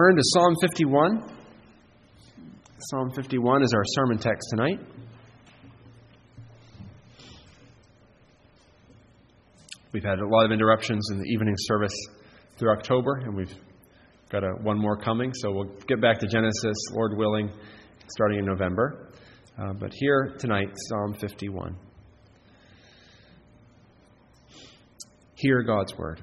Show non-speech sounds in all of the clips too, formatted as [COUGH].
Turn to Psalm 51. Psalm 51 is our sermon text tonight. We've had a lot of interruptions in the evening service through October, and we've got a, one more coming, so we'll get back to Genesis, Lord willing, starting in November. Uh, but here tonight, Psalm 51. Hear God's word.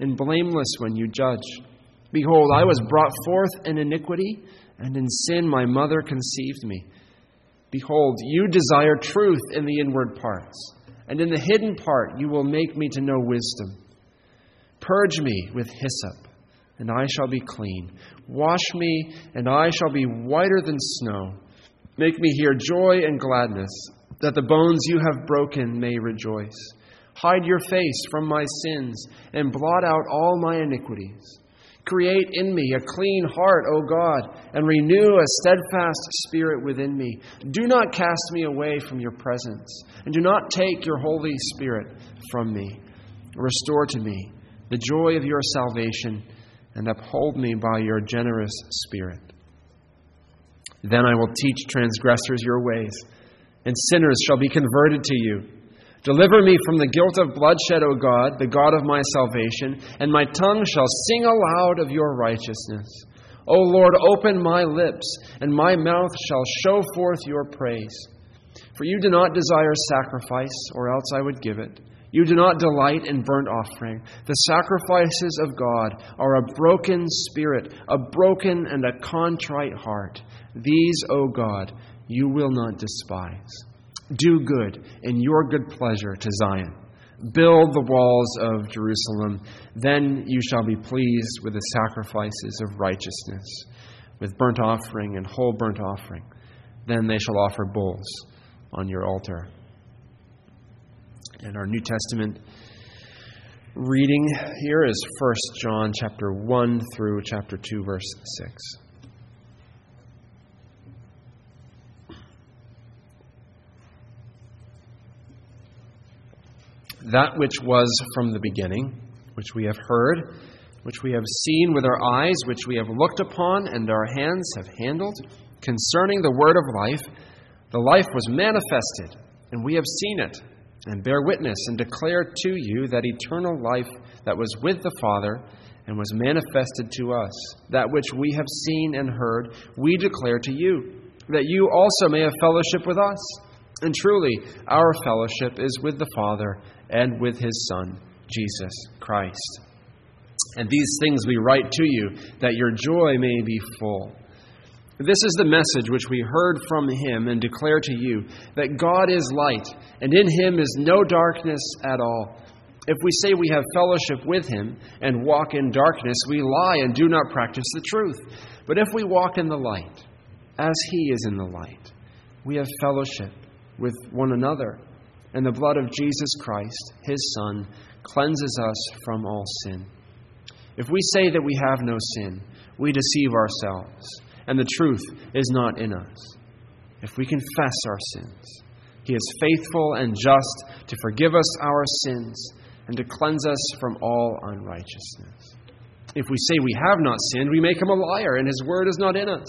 and blameless when you judge. Behold, I was brought forth in iniquity, and in sin my mother conceived me. Behold, you desire truth in the inward parts, and in the hidden part you will make me to know wisdom. Purge me with hyssop, and I shall be clean. Wash me, and I shall be whiter than snow. Make me hear joy and gladness, that the bones you have broken may rejoice. Hide your face from my sins and blot out all my iniquities. Create in me a clean heart, O God, and renew a steadfast spirit within me. Do not cast me away from your presence, and do not take your Holy Spirit from me. Restore to me the joy of your salvation, and uphold me by your generous spirit. Then I will teach transgressors your ways, and sinners shall be converted to you. Deliver me from the guilt of bloodshed, O God, the God of my salvation, and my tongue shall sing aloud of your righteousness. O Lord, open my lips, and my mouth shall show forth your praise. For you do not desire sacrifice, or else I would give it. You do not delight in burnt offering. The sacrifices of God are a broken spirit, a broken and a contrite heart. These, O God, you will not despise. Do good in your good pleasure to Zion. Build the walls of Jerusalem. Then you shall be pleased with the sacrifices of righteousness, with burnt offering and whole burnt offering. Then they shall offer bulls on your altar. And our New Testament reading here is 1 John chapter 1 through chapter 2 verse 6. That which was from the beginning, which we have heard, which we have seen with our eyes, which we have looked upon, and our hands have handled, concerning the word of life. The life was manifested, and we have seen it, and bear witness, and declare to you that eternal life that was with the Father and was manifested to us. That which we have seen and heard, we declare to you, that you also may have fellowship with us. And truly, our fellowship is with the Father and with his Son, Jesus Christ. And these things we write to you, that your joy may be full. This is the message which we heard from him and declare to you that God is light, and in him is no darkness at all. If we say we have fellowship with him and walk in darkness, we lie and do not practice the truth. But if we walk in the light, as he is in the light, we have fellowship with one another and the blood of Jesus Christ, his Son, cleanses us from all sin. If we say that we have no sin, we deceive ourselves, and the truth is not in us. If we confess our sins, he is faithful and just to forgive us our sins and to cleanse us from all unrighteousness. If we say we have not sinned, we make him a liar, and his word is not in us.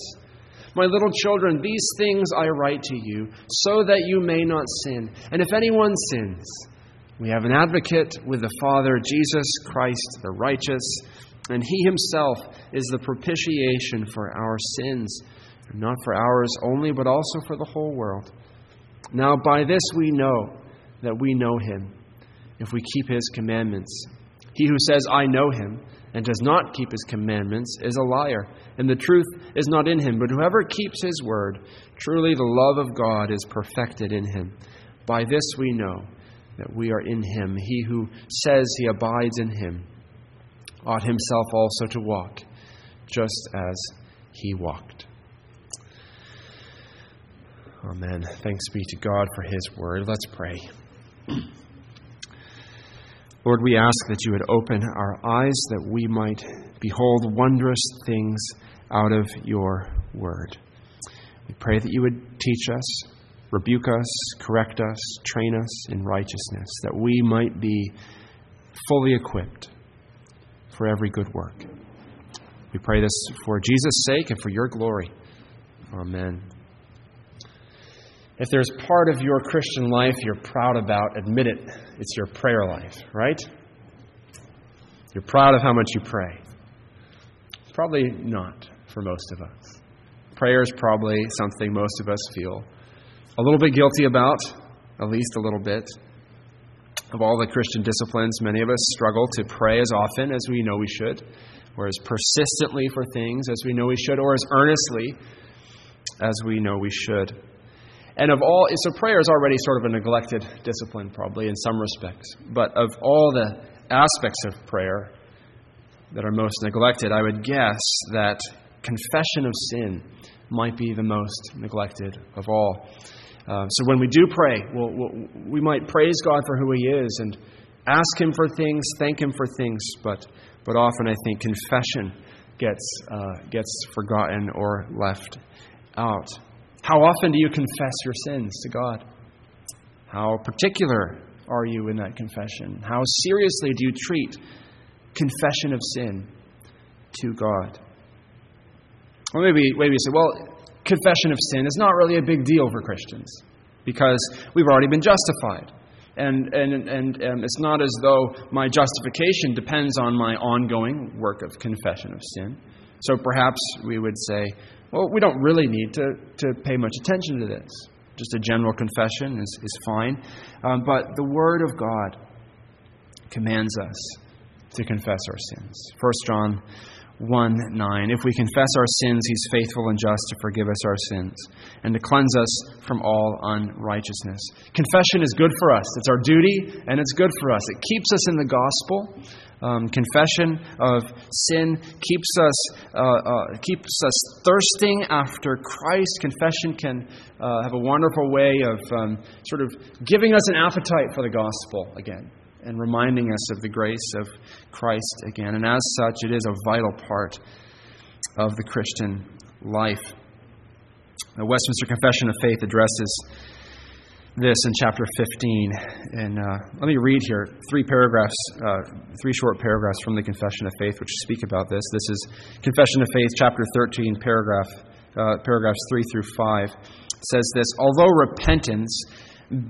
My little children, these things I write to you, so that you may not sin. And if anyone sins, we have an advocate with the Father, Jesus Christ the righteous, and he himself is the propitiation for our sins, not for ours only, but also for the whole world. Now, by this we know that we know him, if we keep his commandments. He who says, I know him, and does not keep his commandments is a liar, and the truth is not in him. But whoever keeps his word, truly the love of God is perfected in him. By this we know that we are in him. He who says he abides in him ought himself also to walk just as he walked. Amen. Thanks be to God for his word. Let's pray. [CLEARS THROAT] Lord, we ask that you would open our eyes that we might behold wondrous things out of your word. We pray that you would teach us, rebuke us, correct us, train us in righteousness, that we might be fully equipped for every good work. We pray this for Jesus' sake and for your glory. Amen. If there's part of your Christian life you're proud about, admit it. It's your prayer life, right? You're proud of how much you pray. Probably not for most of us. Prayer is probably something most of us feel a little bit guilty about, at least a little bit. Of all the Christian disciplines, many of us struggle to pray as often as we know we should, or as persistently for things as we know we should, or as earnestly as we know we should. And of all, so prayer is already sort of a neglected discipline, probably in some respects. But of all the aspects of prayer that are most neglected, I would guess that confession of sin might be the most neglected of all. Uh, so when we do pray, we'll, we'll, we might praise God for who He is and ask Him for things, thank Him for things, but, but often I think confession gets, uh, gets forgotten or left out. How often do you confess your sins to God? How particular are you in that confession? How seriously do you treat confession of sin to God? Or maybe, maybe you say, well, confession of sin is not really a big deal for Christians because we've already been justified. And, and, and um, it's not as though my justification depends on my ongoing work of confession of sin. So perhaps we would say, well, we don't really need to, to pay much attention to this. Just a general confession is, is fine. Um, but the Word of God commands us to confess our sins. 1 John 1 9. If we confess our sins, He's faithful and just to forgive us our sins and to cleanse us from all unrighteousness. Confession is good for us. It's our duty and it's good for us. It keeps us in the gospel. Um, confession of sin keeps us, uh, uh, keeps us thirsting after Christ. Confession can uh, have a wonderful way of um, sort of giving us an appetite for the gospel again and reminding us of the grace of Christ again. And as such, it is a vital part of the Christian life. The Westminster Confession of Faith addresses this in chapter 15. And uh, let me read here three paragraphs, uh, three short paragraphs from the Confession of Faith, which speak about this. This is Confession of Faith, chapter 13, paragraph, uh, paragraphs 3 through 5. It says this Although repentance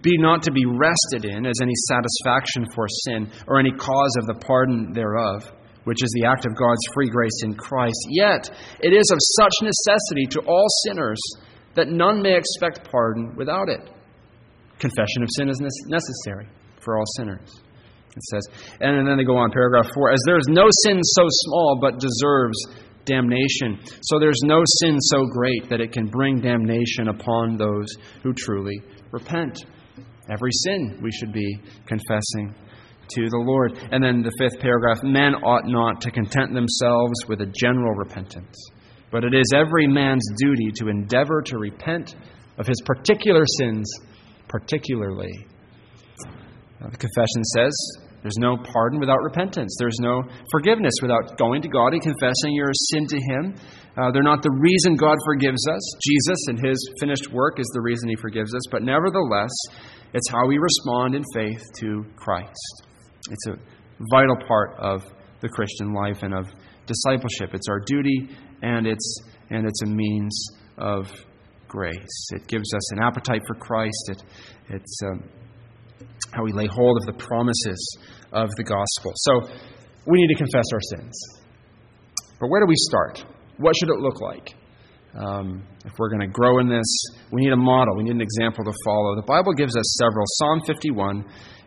be not to be rested in as any satisfaction for sin or any cause of the pardon thereof, which is the act of God's free grace in Christ. Yet it is of such necessity to all sinners that none may expect pardon without it. Confession of sin is necessary for all sinners. It says, and then they go on, paragraph 4 As there is no sin so small but deserves damnation, so there's no sin so great that it can bring damnation upon those who truly repent. Every sin we should be confessing to the Lord. And then the fifth paragraph men ought not to content themselves with a general repentance, but it is every man's duty to endeavor to repent of his particular sins, particularly. Uh, the confession says there's no pardon without repentance. There's no forgiveness without going to God and confessing your sin to Him. Uh, they're not the reason God forgives us. Jesus and His finished work is the reason He forgives us. But nevertheless, it's how we respond in faith to Christ. It's a vital part of the Christian life and of discipleship. It's our duty and it's, and it's a means of grace. It gives us an appetite for Christ. It, it's. Um, how we lay hold of the promises of the gospel. So we need to confess our sins. But where do we start? What should it look like? Um, if we're going to grow in this, we need a model. We need an example to follow. The Bible gives us several. Psalm 51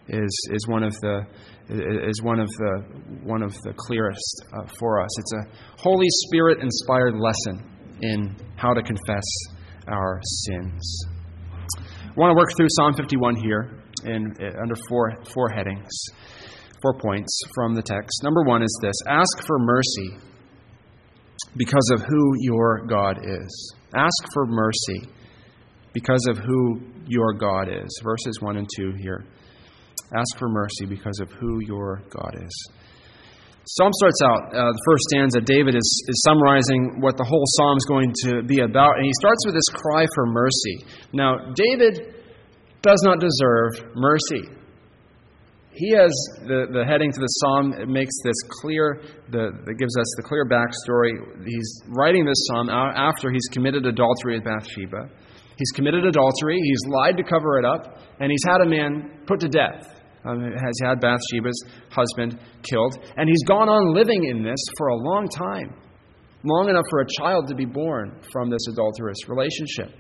is, is one of the is one of the one of the clearest uh, for us. It's a Holy Spirit inspired lesson in how to confess our sins. I want to work through Psalm 51 here in, uh, under four, four headings, four points from the text. Number one is this ask for mercy because of who your God is. Ask for mercy because of who your God is. Verses 1 and 2 here. Ask for mercy because of who your God is. Psalm starts out, uh, the first stanza, David is, is summarizing what the whole psalm is going to be about, and he starts with this cry for mercy. Now, David does not deserve mercy. He has the, the heading to the psalm, it makes this clear, the, it gives us the clear backstory. He's writing this psalm after he's committed adultery with Bathsheba. He's committed adultery, he's lied to cover it up, and he's had a man put to death um, has had Bathsheba's husband killed, and he's gone on living in this for a long time, long enough for a child to be born from this adulterous relationship.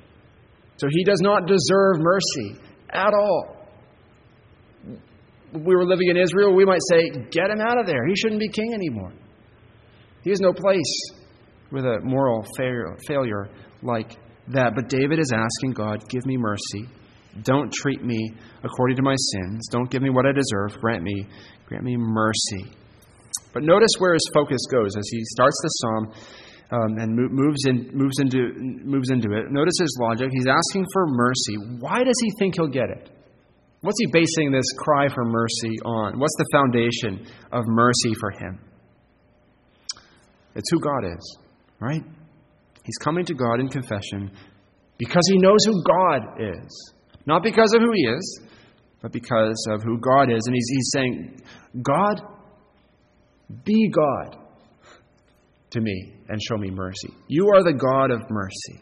So he does not deserve mercy at all. If we were living in Israel, we might say, Get him out of there. He shouldn't be king anymore. He has no place with a moral failure like that. But David is asking God, Give me mercy don't treat me according to my sins. Don't give me what I deserve. Grant me, grant me mercy. But notice where his focus goes as he starts the psalm um, and moves in, moves into moves into it. Notice his logic. He's asking for mercy. Why does he think he'll get it? What's he basing this cry for mercy on? What's the foundation of mercy for him? It's who God is, right? He's coming to God in confession because he knows who God is. Not because of who he is, but because of who God is. And he's, he's saying, God, be God to me and show me mercy. You are the God of mercy.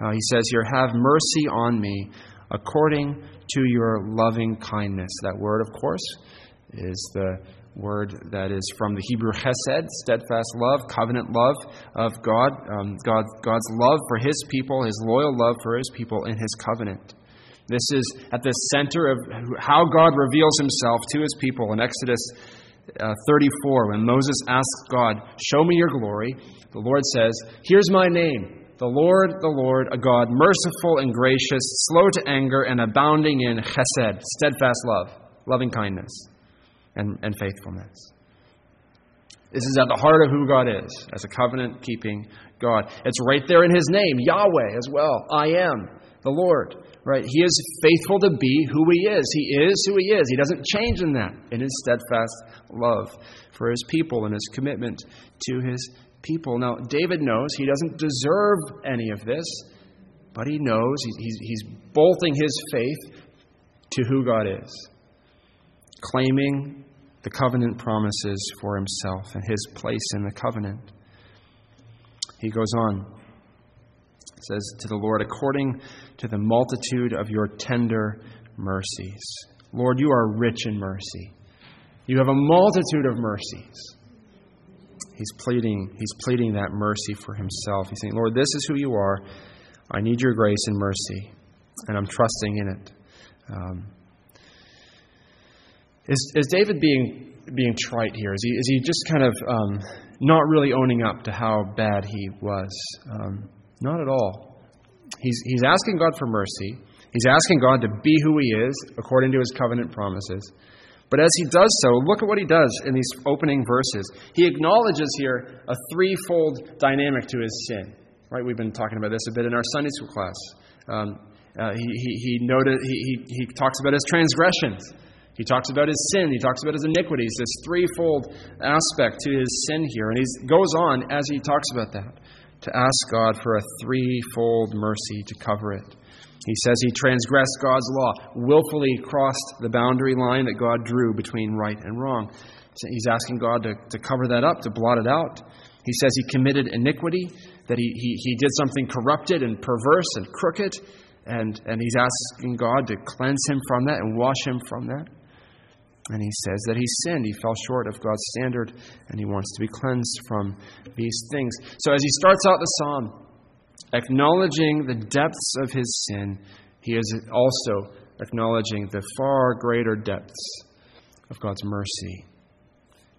Uh, he says here, Have mercy on me according to your loving kindness. That word, of course, is the word that is from the Hebrew chesed, steadfast love, covenant love of God, um, God, God's love for his people, his loyal love for his people in his covenant. This is at the center of how God reveals himself to his people in Exodus uh, 34. When Moses asks God, Show me your glory, the Lord says, Here's my name. The Lord, the Lord, a God merciful and gracious, slow to anger, and abounding in chesed, steadfast love, loving kindness, and, and faithfulness. This is at the heart of who God is, as a covenant keeping God. It's right there in His name, Yahweh, as well. I am the Lord right? He is faithful to be who he is. He is who he is. He doesn't change in that, in his steadfast love for his people and his commitment to his people. Now, David knows he doesn't deserve any of this, but he knows he's, he's bolting his faith to who God is, claiming the covenant promises for himself and his place in the covenant. He goes on says to the Lord, according to the multitude of your tender mercies. Lord, you are rich in mercy. You have a multitude of mercies. He's pleading, he's pleading that mercy for himself. He's saying, Lord, this is who you are. I need your grace and mercy, and I'm trusting in it. Um, is, is David being, being trite here? Is he, is he just kind of um, not really owning up to how bad he was? Um, not at all. He's, he's asking God for mercy. He's asking God to be who He is according to His covenant promises. But as He does so, look at what He does in these opening verses. He acknowledges here a threefold dynamic to His sin. Right? We've been talking about this a bit in our Sunday school class. Um, uh, he, he, he, noted, he, he, he talks about his transgressions. He talks about his sin. He talks about his iniquities, this threefold aspect to his sin here. And he goes on as he talks about that to ask God for a threefold mercy to cover it. He says he transgressed God's law, willfully crossed the boundary line that God drew between right and wrong. He's asking God to, to cover that up, to blot it out. He says he committed iniquity, that he, he, he did something corrupted and perverse and crooked, and, and he's asking God to cleanse him from that and wash him from that. And he says that he sinned. He fell short of God's standard, and he wants to be cleansed from these things. So as he starts out the psalm, acknowledging the depths of his sin, he is also acknowledging the far greater depths of God's mercy.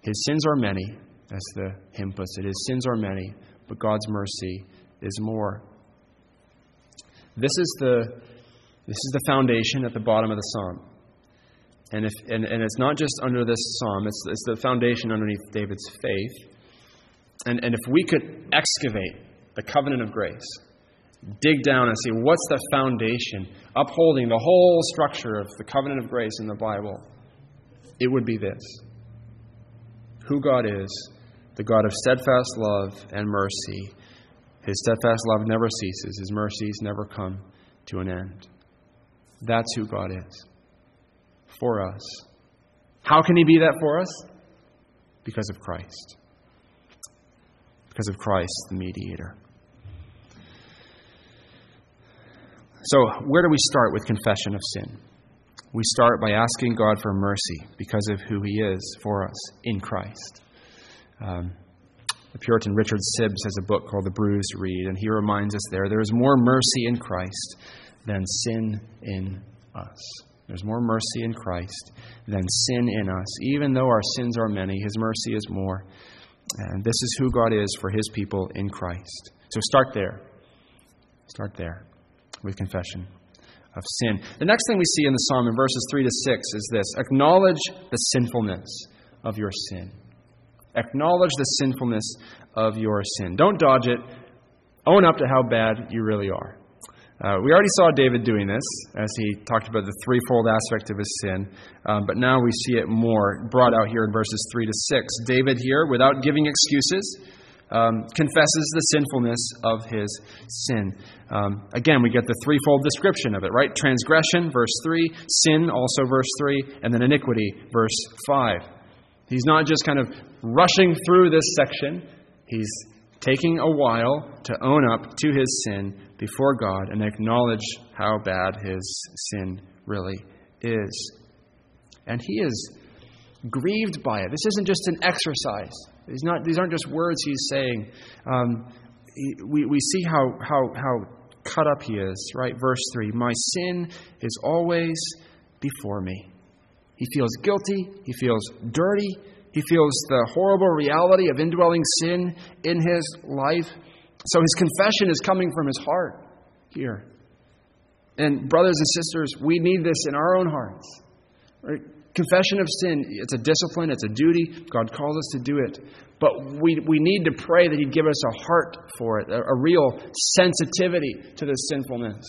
His sins are many, as the hymn puts it. His sins are many, but God's mercy is more. This is the, this is the foundation at the bottom of the psalm. And, if, and, and it's not just under this psalm, it's, it's the foundation underneath David's faith. And, and if we could excavate the covenant of grace, dig down and see what's the foundation upholding the whole structure of the covenant of grace in the Bible, it would be this who God is, the God of steadfast love and mercy. His steadfast love never ceases, His mercies never come to an end. That's who God is for us. How can He be that for us? Because of Christ. Because of Christ, the mediator. So, where do we start with confession of sin? We start by asking God for mercy because of who He is for us in Christ. Um, the Puritan Richard Sibbes has a book called The Bruised Reed, and he reminds us there there is more mercy in Christ than sin in us. There's more mercy in Christ than sin in us. Even though our sins are many, His mercy is more. And this is who God is for His people in Christ. So start there. Start there with confession of sin. The next thing we see in the psalm in verses 3 to 6 is this acknowledge the sinfulness of your sin. Acknowledge the sinfulness of your sin. Don't dodge it. Own up to how bad you really are. Uh, we already saw David doing this as he talked about the threefold aspect of his sin, um, but now we see it more brought out here in verses 3 to 6. David here, without giving excuses, um, confesses the sinfulness of his sin. Um, again, we get the threefold description of it, right? Transgression, verse 3, sin, also verse 3, and then iniquity, verse 5. He's not just kind of rushing through this section, he's taking a while to own up to his sin before God and acknowledge how bad his sin really is. And he is grieved by it. This isn't just an exercise. These, not, these aren't just words he's saying. Um, he, we, we see how, how, how cut up he is, right? Verse 3 My sin is always before me. He feels guilty. He feels dirty. He feels the horrible reality of indwelling sin in his life. So his confession is coming from his heart here. And, brothers and sisters, we need this in our own hearts. Right? Confession of sin, it's a discipline, it's a duty. God calls us to do it. But we, we need to pray that He'd give us a heart for it, a, a real sensitivity to the sinfulness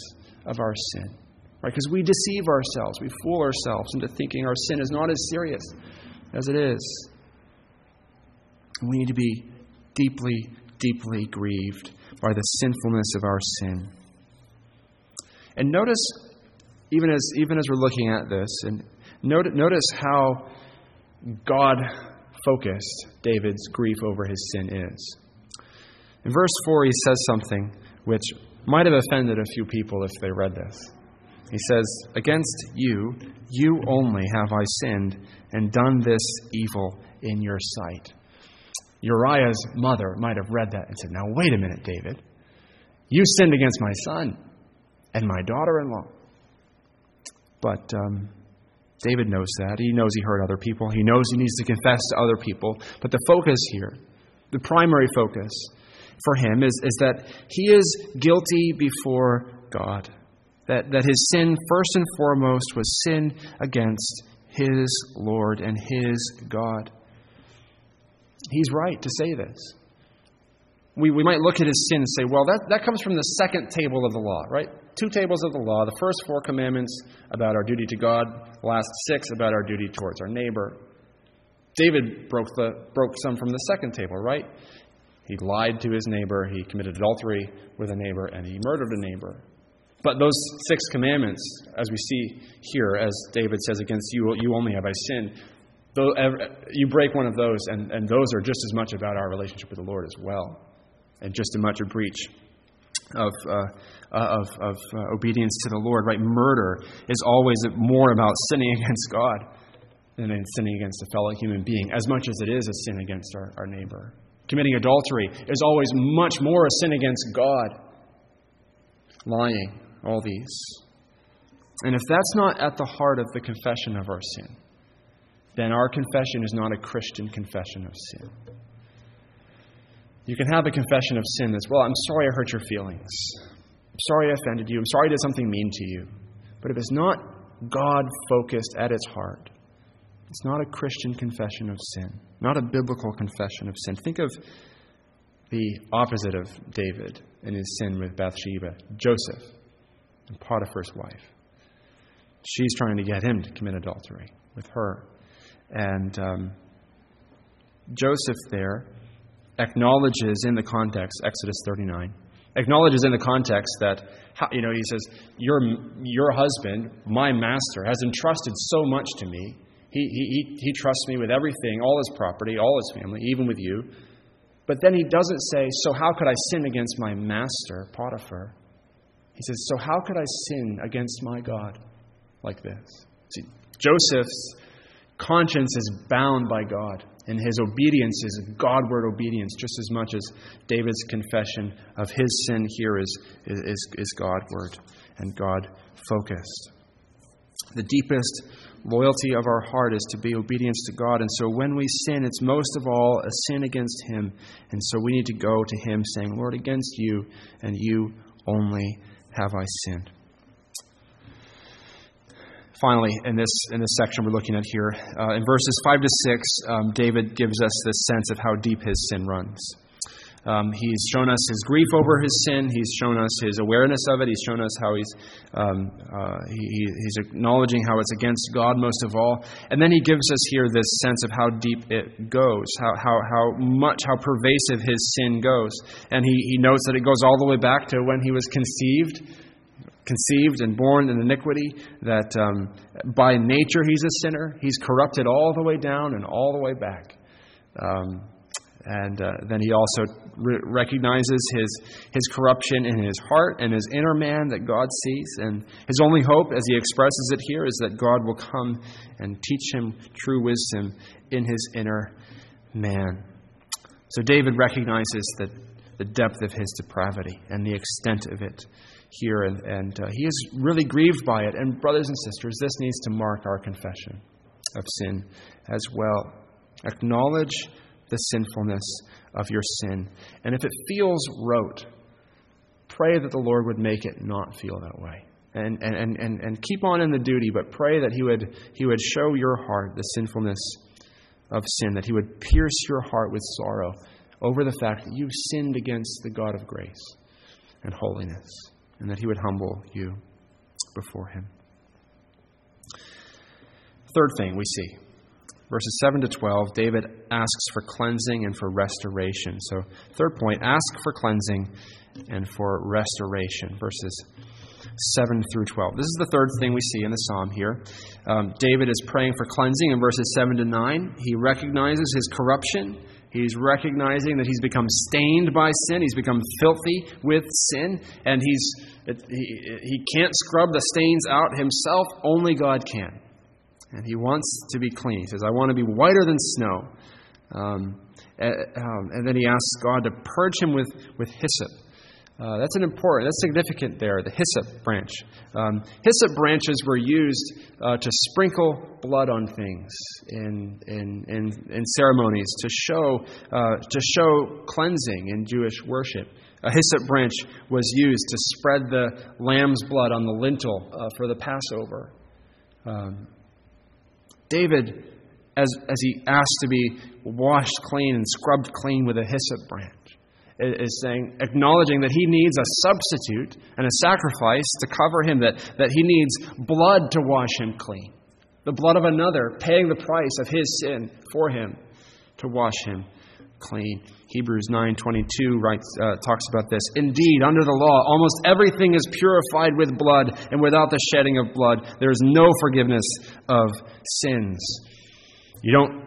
of our sin. Right? Because we deceive ourselves, we fool ourselves into thinking our sin is not as serious as it is. We need to be deeply, deeply grieved by the sinfulness of our sin. And notice, even as, even as we're looking at this, and Notice how God focused David's grief over his sin is. In verse 4, he says something which might have offended a few people if they read this. He says, Against you, you only have I sinned and done this evil in your sight. Uriah's mother might have read that and said, Now, wait a minute, David. You sinned against my son and my daughter in law. But um, David knows that. He knows he hurt other people. He knows he needs to confess to other people. But the focus here, the primary focus for him, is, is that he is guilty before God. That, that his sin, first and foremost, was sin against his Lord and his God. He's right to say this. We, we might look at his sin and say, well, that, that comes from the second table of the law, right? two tables of the law the first four commandments about our duty to God, the last six about our duty towards our neighbor. David broke, the, broke some from the second table, right? He lied to his neighbor, he committed adultery with a neighbor, and he murdered a neighbor. But those six commandments, as we see here, as David says, against you, you only have I sinned, you break one of those, and, and those are just as much about our relationship with the Lord as well, and just as much a breach of, uh, uh, of, of uh, obedience to the Lord, right? Murder is always more about sinning [LAUGHS] against God than in sinning against a fellow human being, as much as it is a sin against our, our neighbor. Committing adultery is always much more a sin against God. Lying, all these. And if that's not at the heart of the confession of our sin, then our confession is not a Christian confession of sin. You can have a confession of sin that's, well, I'm sorry I hurt your feelings. I'm sorry I offended you. I'm sorry I did something mean to you. But if it's not God focused at its heart, it's not a Christian confession of sin, not a biblical confession of sin. Think of the opposite of David in his sin with Bathsheba, Joseph, and Potiphar's wife. She's trying to get him to commit adultery with her. And um, Joseph there acknowledges in the context, Exodus 39, acknowledges in the context that, you know, he says, Your, your husband, my master, has entrusted so much to me. He, he, he trusts me with everything, all his property, all his family, even with you. But then he doesn't say, So how could I sin against my master, Potiphar? He says, So how could I sin against my God like this? See, Joseph's conscience is bound by God, and his obedience is Godward obedience, just as much as David's confession of his sin here is, is, is Godward and God focused. The deepest loyalty of our heart is to be obedience to God. And so when we sin, it's most of all a sin against Him. And so we need to go to Him saying, Lord, against you and you only have I sinned. Finally, in this, in this section we're looking at here, uh, in verses 5 to 6, um, David gives us this sense of how deep his sin runs. Um, he's shown us his grief over his sin. He's shown us his awareness of it. He's shown us how he's, um, uh, he, he's acknowledging how it's against God most of all. And then he gives us here this sense of how deep it goes, how, how, how much, how pervasive his sin goes. And he, he notes that it goes all the way back to when he was conceived conceived and born in iniquity, that um, by nature he's a sinner. He's corrupted all the way down and all the way back. Um, and uh, then he also re- recognizes his, his corruption in his heart and his inner man that God sees. And his only hope, as he expresses it here, is that God will come and teach him true wisdom in his inner man. So David recognizes that the depth of his depravity and the extent of it here, and, and uh, he is really grieved by it. And, brothers and sisters, this needs to mark our confession of sin as well. Acknowledge the sinfulness of your sin. And if it feels rote, pray that the Lord would make it not feel that way. And, and, and, and keep on in the duty, but pray that he would, he would show your heart the sinfulness of sin, that He would pierce your heart with sorrow over the fact that you've sinned against the God of grace and holiness and that he would humble you before him. Third thing we see verses 7 to 12, David asks for cleansing and for restoration. So, third point ask for cleansing and for restoration. Verses 7 through 12. This is the third thing we see in the psalm here. Um, David is praying for cleansing in verses 7 to 9. He recognizes his corruption He's recognizing that he's become stained by sin. He's become filthy with sin. And he's, he, he can't scrub the stains out himself. Only God can. And he wants to be clean. He says, I want to be whiter than snow. Um, and, um, and then he asks God to purge him with, with hyssop. Uh, that's an important, that's significant there, the hyssop branch. Um, hyssop branches were used uh, to sprinkle blood on things in, in, in, in ceremonies to show, uh, to show cleansing in Jewish worship. A hyssop branch was used to spread the lamb's blood on the lintel uh, for the Passover. Um, David, as, as he asked to be washed clean and scrubbed clean with a hyssop branch, is saying, acknowledging that he needs a substitute and a sacrifice to cover him, that, that he needs blood to wash him clean. The blood of another, paying the price of his sin for him to wash him clean. Hebrews 9:22 writes uh, talks about this. Indeed, under the law, almost everything is purified with blood, and without the shedding of blood, there is no forgiveness of sins. You don't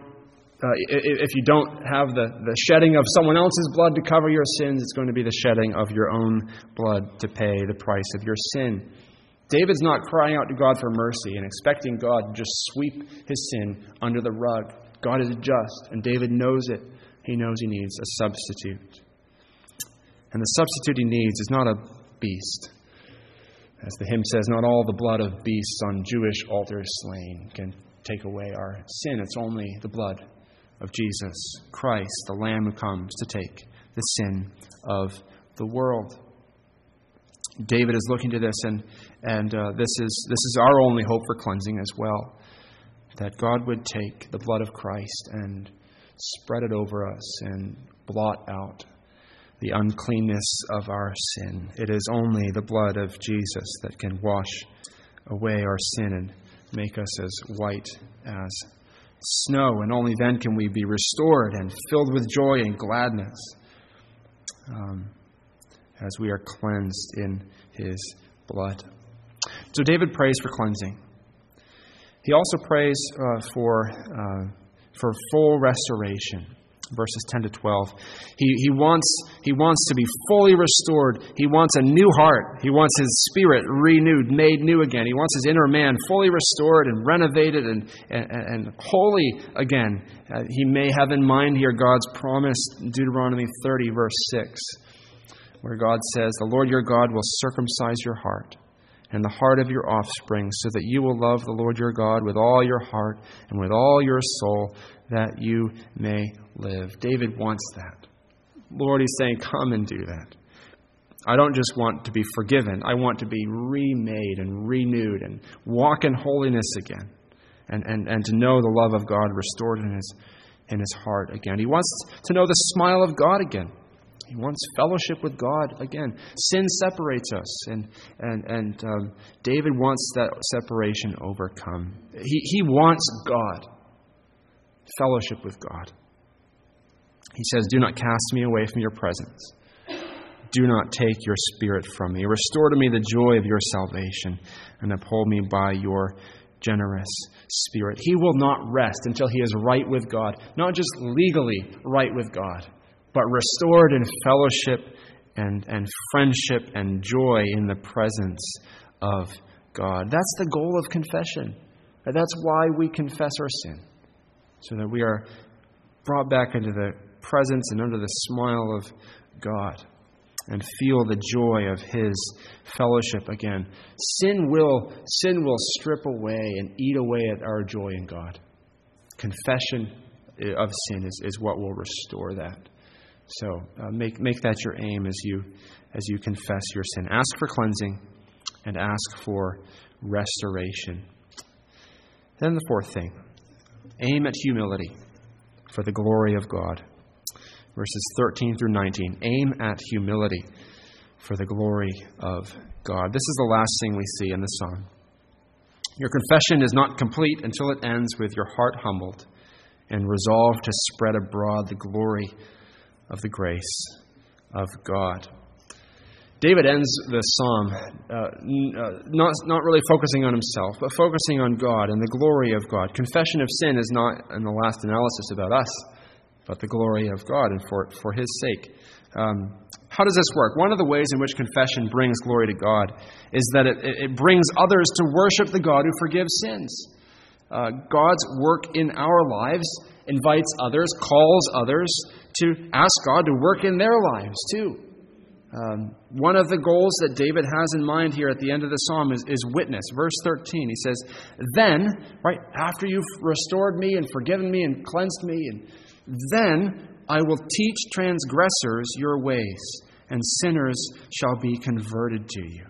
uh, if you don't have the, the shedding of someone else's blood to cover your sins, it's going to be the shedding of your own blood to pay the price of your sin. David's not crying out to God for mercy and expecting God to just sweep his sin under the rug. God is just, and David knows it. He knows he needs a substitute. And the substitute he needs is not a beast. As the hymn says, not all the blood of beasts on Jewish altars slain can take away our sin. It's only the blood of Jesus Christ, the Lamb who comes to take the sin of the world. David is looking to this, and, and uh, this, is, this is our only hope for cleansing as well. That God would take the blood of Christ and spread it over us and blot out the uncleanness of our sin. It is only the blood of Jesus that can wash away our sin and make us as white as snow, and only then can we be restored and filled with joy and gladness um, as we are cleansed in His blood. So David prays for cleansing. He also prays uh, for, uh, for full restoration verses 10 to 12. He, he, wants, he wants to be fully restored. He wants a new heart. He wants his spirit renewed, made new again. He wants his inner man fully restored and renovated and, and, and holy again. Uh, he may have in mind here God's promise, Deuteronomy 30, verse 6, where God says, The Lord your God will circumcise your heart and the heart of your offspring, so that you will love the Lord your God with all your heart and with all your soul, that you may live. David wants that. Lord, he's saying, Come and do that. I don't just want to be forgiven, I want to be remade and renewed and walk in holiness again and, and, and to know the love of God restored in his, in his heart again. He wants to know the smile of God again. He wants fellowship with God again. Sin separates us, and, and, and um, David wants that separation overcome. He, he wants God, fellowship with God. He says, Do not cast me away from your presence. Do not take your spirit from me. Restore to me the joy of your salvation, and uphold me by your generous spirit. He will not rest until he is right with God, not just legally right with God but restored in fellowship and, and friendship and joy in the presence of God. That's the goal of confession. That's why we confess our sin, so that we are brought back into the presence and under the smile of God and feel the joy of his fellowship again. Sin will sin will strip away and eat away at our joy in God. Confession of sin is, is what will restore that. So uh, make, make that your aim as you, as you confess your sin. Ask for cleansing and ask for restoration. Then the fourth thing aim at humility for the glory of God. Verses 13 through 19. Aim at humility for the glory of God. This is the last thing we see in the psalm. Your confession is not complete until it ends with your heart humbled and resolved to spread abroad the glory of the grace of God. David ends the psalm uh, uh, not, not really focusing on himself, but focusing on God and the glory of God. Confession of sin is not, in the last analysis, about us, but the glory of God and for, for His sake. Um, how does this work? One of the ways in which confession brings glory to God is that it, it brings others to worship the God who forgives sins. Uh, God's work in our lives invites others, calls others to ask God to work in their lives too. Um, one of the goals that David has in mind here at the end of the psalm is, is witness. Verse 13, he says, Then, right after you've restored me and forgiven me and cleansed me, and then I will teach transgressors your ways, and sinners shall be converted to you.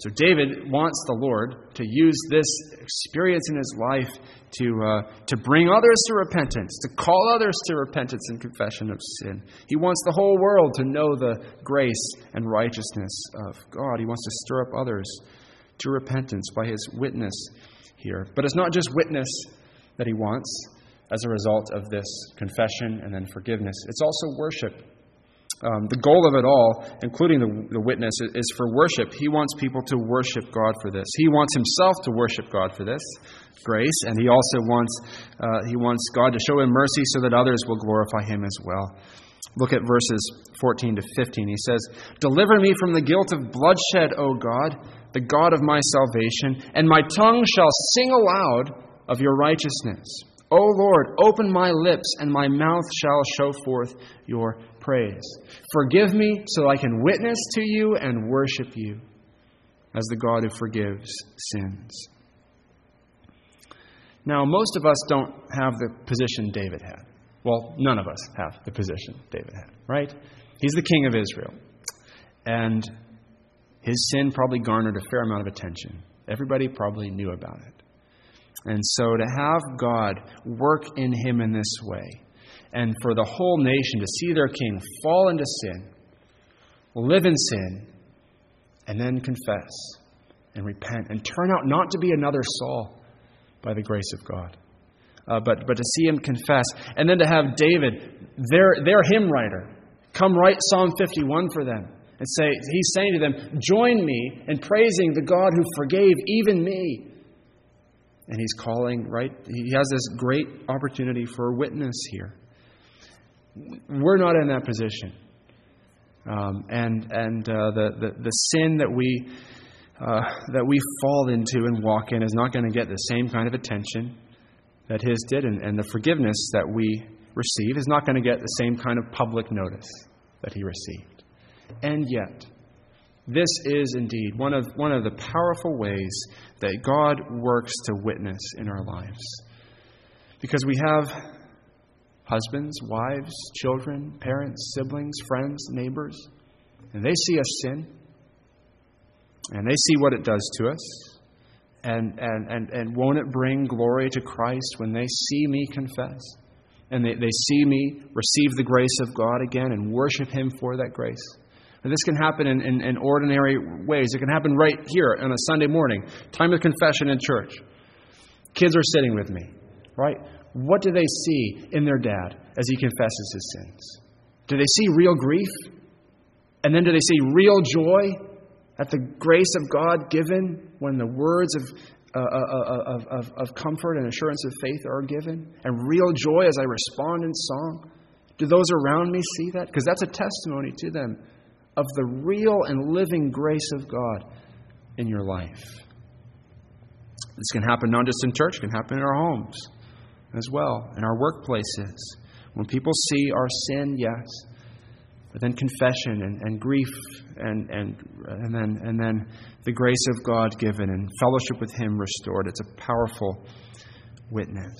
So David wants the Lord to use this experience in his life to, uh, to bring others to repentance, to call others to repentance and confession of sin. He wants the whole world to know the grace and righteousness of God. He wants to stir up others to repentance by his witness here. But it's not just witness that he wants as a result of this confession and then forgiveness, it's also worship um, the goal of it all, including the, the witness, is for worship. He wants people to worship God for this. He wants himself to worship God for this grace, and he also wants, uh, he wants God to show him mercy so that others will glorify him as well. Look at verses 14 to 15. He says, Deliver me from the guilt of bloodshed, O God, the God of my salvation, and my tongue shall sing aloud of your righteousness. O Lord, open my lips, and my mouth shall show forth your praise. Forgive me so I can witness to you and worship you as the God who forgives sins. Now, most of us don't have the position David had. Well, none of us have the position David had, right? He's the king of Israel. And his sin probably garnered a fair amount of attention. Everybody probably knew about it. And so to have God work in him in this way, and for the whole nation to see their king fall into sin live in sin, and then confess and repent and turn out not to be another Saul by the grace of God. Uh, but, but to see him confess, and then to have David, their, their hymn writer, come write Psalm 51 for them and say, he's saying to them, Join me in praising the God who forgave even me. And he's calling, right? He has this great opportunity for a witness here. We're not in that position. Um, and and uh, the, the, the sin that we, uh, that we fall into and walk in is not going to get the same kind of attention that his did. And, and the forgiveness that we receive is not going to get the same kind of public notice that he received. And yet, this is indeed one of, one of the powerful ways that God works to witness in our lives. Because we have husbands, wives, children, parents, siblings, friends, neighbors, and they see us sin, and they see what it does to us. And, and, and, and won't it bring glory to Christ when they see me confess? And they, they see me receive the grace of God again and worship Him for that grace? And this can happen in, in, in, ordinary ways. It can happen right here on a Sunday morning, time of confession in church. Kids are sitting with me, right? What do they see in their dad as he confesses his sins? Do they see real grief? And then do they see real joy at the grace of God given when the words of, uh, uh, uh, of, of, of comfort and assurance of faith are given? And real joy as I respond in song? Do those around me see that? Because that's a testimony to them of the real and living grace of God in your life. This can happen not just in church, it can happen in our homes as well, in our workplaces. When people see our sin, yes, but then confession and, and grief and, and, and, then, and then the grace of God given and fellowship with Him restored. It's a powerful witness.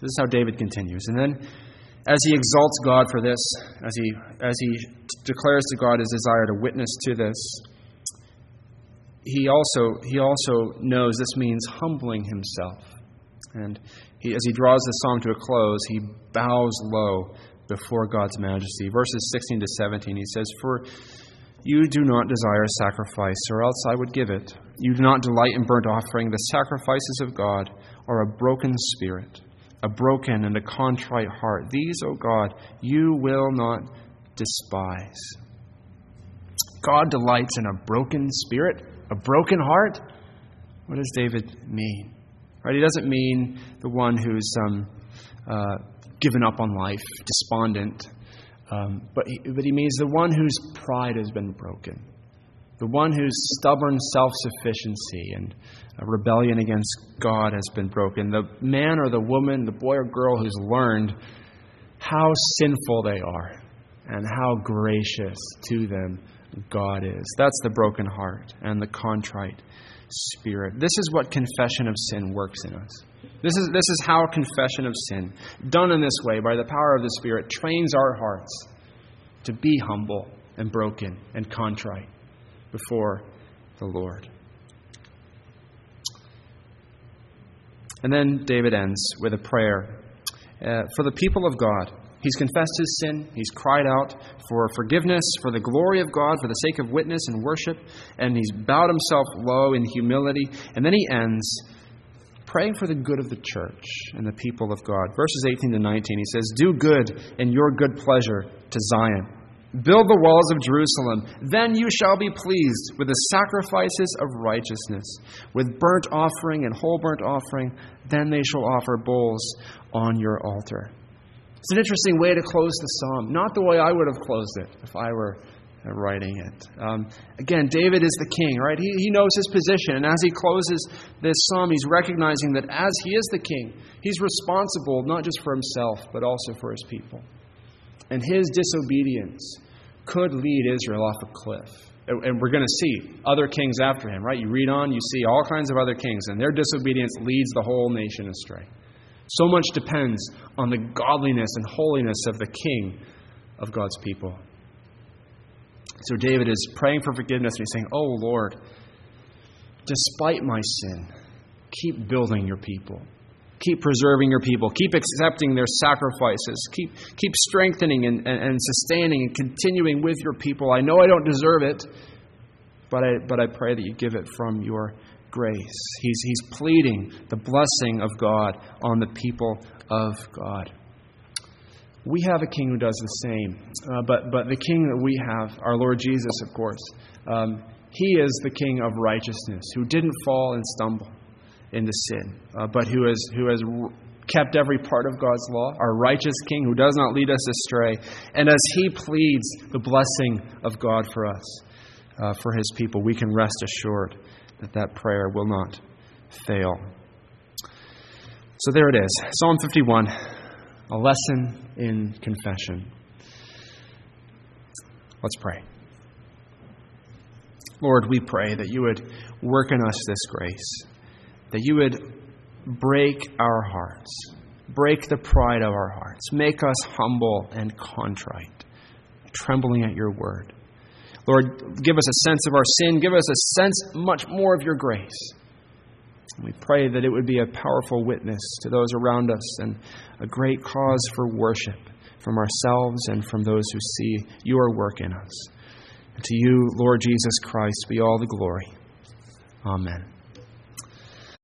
This is how David continues. And then as he exalts God for this, as he, as he declares to God his desire to witness to this, he also, he also knows this means humbling himself. And he, as he draws the psalm to a close, he bows low before God's majesty. Verses 16 to 17, he says, For you do not desire sacrifice, or else I would give it. You do not delight in burnt offering. The sacrifices of God are a broken spirit a broken and a contrite heart. These, O God, you will not despise. God delights in a broken spirit, a broken heart. What does David mean? Right? He doesn't mean the one who's um, uh, given up on life, despondent, um, but, he, but he means the one whose pride has been broken, the one whose stubborn self sufficiency and a rebellion against God has been broken. The man or the woman, the boy or girl who's learned how sinful they are and how gracious to them God is. That's the broken heart and the contrite spirit. This is what confession of sin works in us. This is, this is how confession of sin, done in this way by the power of the Spirit, trains our hearts to be humble and broken and contrite before the Lord. And then David ends with a prayer uh, for the people of God. He's confessed his sin. He's cried out for forgiveness, for the glory of God, for the sake of witness and worship. And he's bowed himself low in humility. And then he ends praying for the good of the church and the people of God. Verses 18 to 19, he says, Do good in your good pleasure to Zion Build the walls of Jerusalem. Then you shall be pleased with the sacrifices of righteousness, with burnt offering and whole burnt offering. Then they shall offer bulls on your altar. It's an interesting way to close the psalm. Not the way I would have closed it if I were writing it. Um, again, David is the king, right? He, he knows his position. And as he closes this psalm, he's recognizing that as he is the king, he's responsible not just for himself, but also for his people and his disobedience could lead Israel off a cliff. And we're going to see other kings after him, right? You read on, you see all kinds of other kings, and their disobedience leads the whole nation astray. So much depends on the godliness and holiness of the king of God's people. So David is praying for forgiveness, and he's saying, Oh Lord, despite my sin, keep building your people. Keep preserving your people. Keep accepting their sacrifices. Keep, keep strengthening and, and, and sustaining and continuing with your people. I know I don't deserve it, but I, but I pray that you give it from your grace. He's, he's pleading the blessing of God on the people of God. We have a king who does the same, uh, but, but the king that we have, our Lord Jesus, of course, um, he is the king of righteousness who didn't fall and stumble into sin, uh, but who has, who has kept every part of God's law, our righteous king who does not lead us astray. And as he pleads the blessing of God for us, uh, for his people, we can rest assured that that prayer will not fail. So there it is Psalm 51, a lesson in confession. Let's pray. Lord, we pray that you would work in us this grace, that you would break our hearts, break the pride of our hearts, make us humble and contrite, trembling at your word. Lord, give us a sense of our sin, give us a sense much more of your grace. We pray that it would be a powerful witness to those around us and a great cause for worship from ourselves and from those who see your work in us. And to you, Lord Jesus Christ, be all the glory. Amen.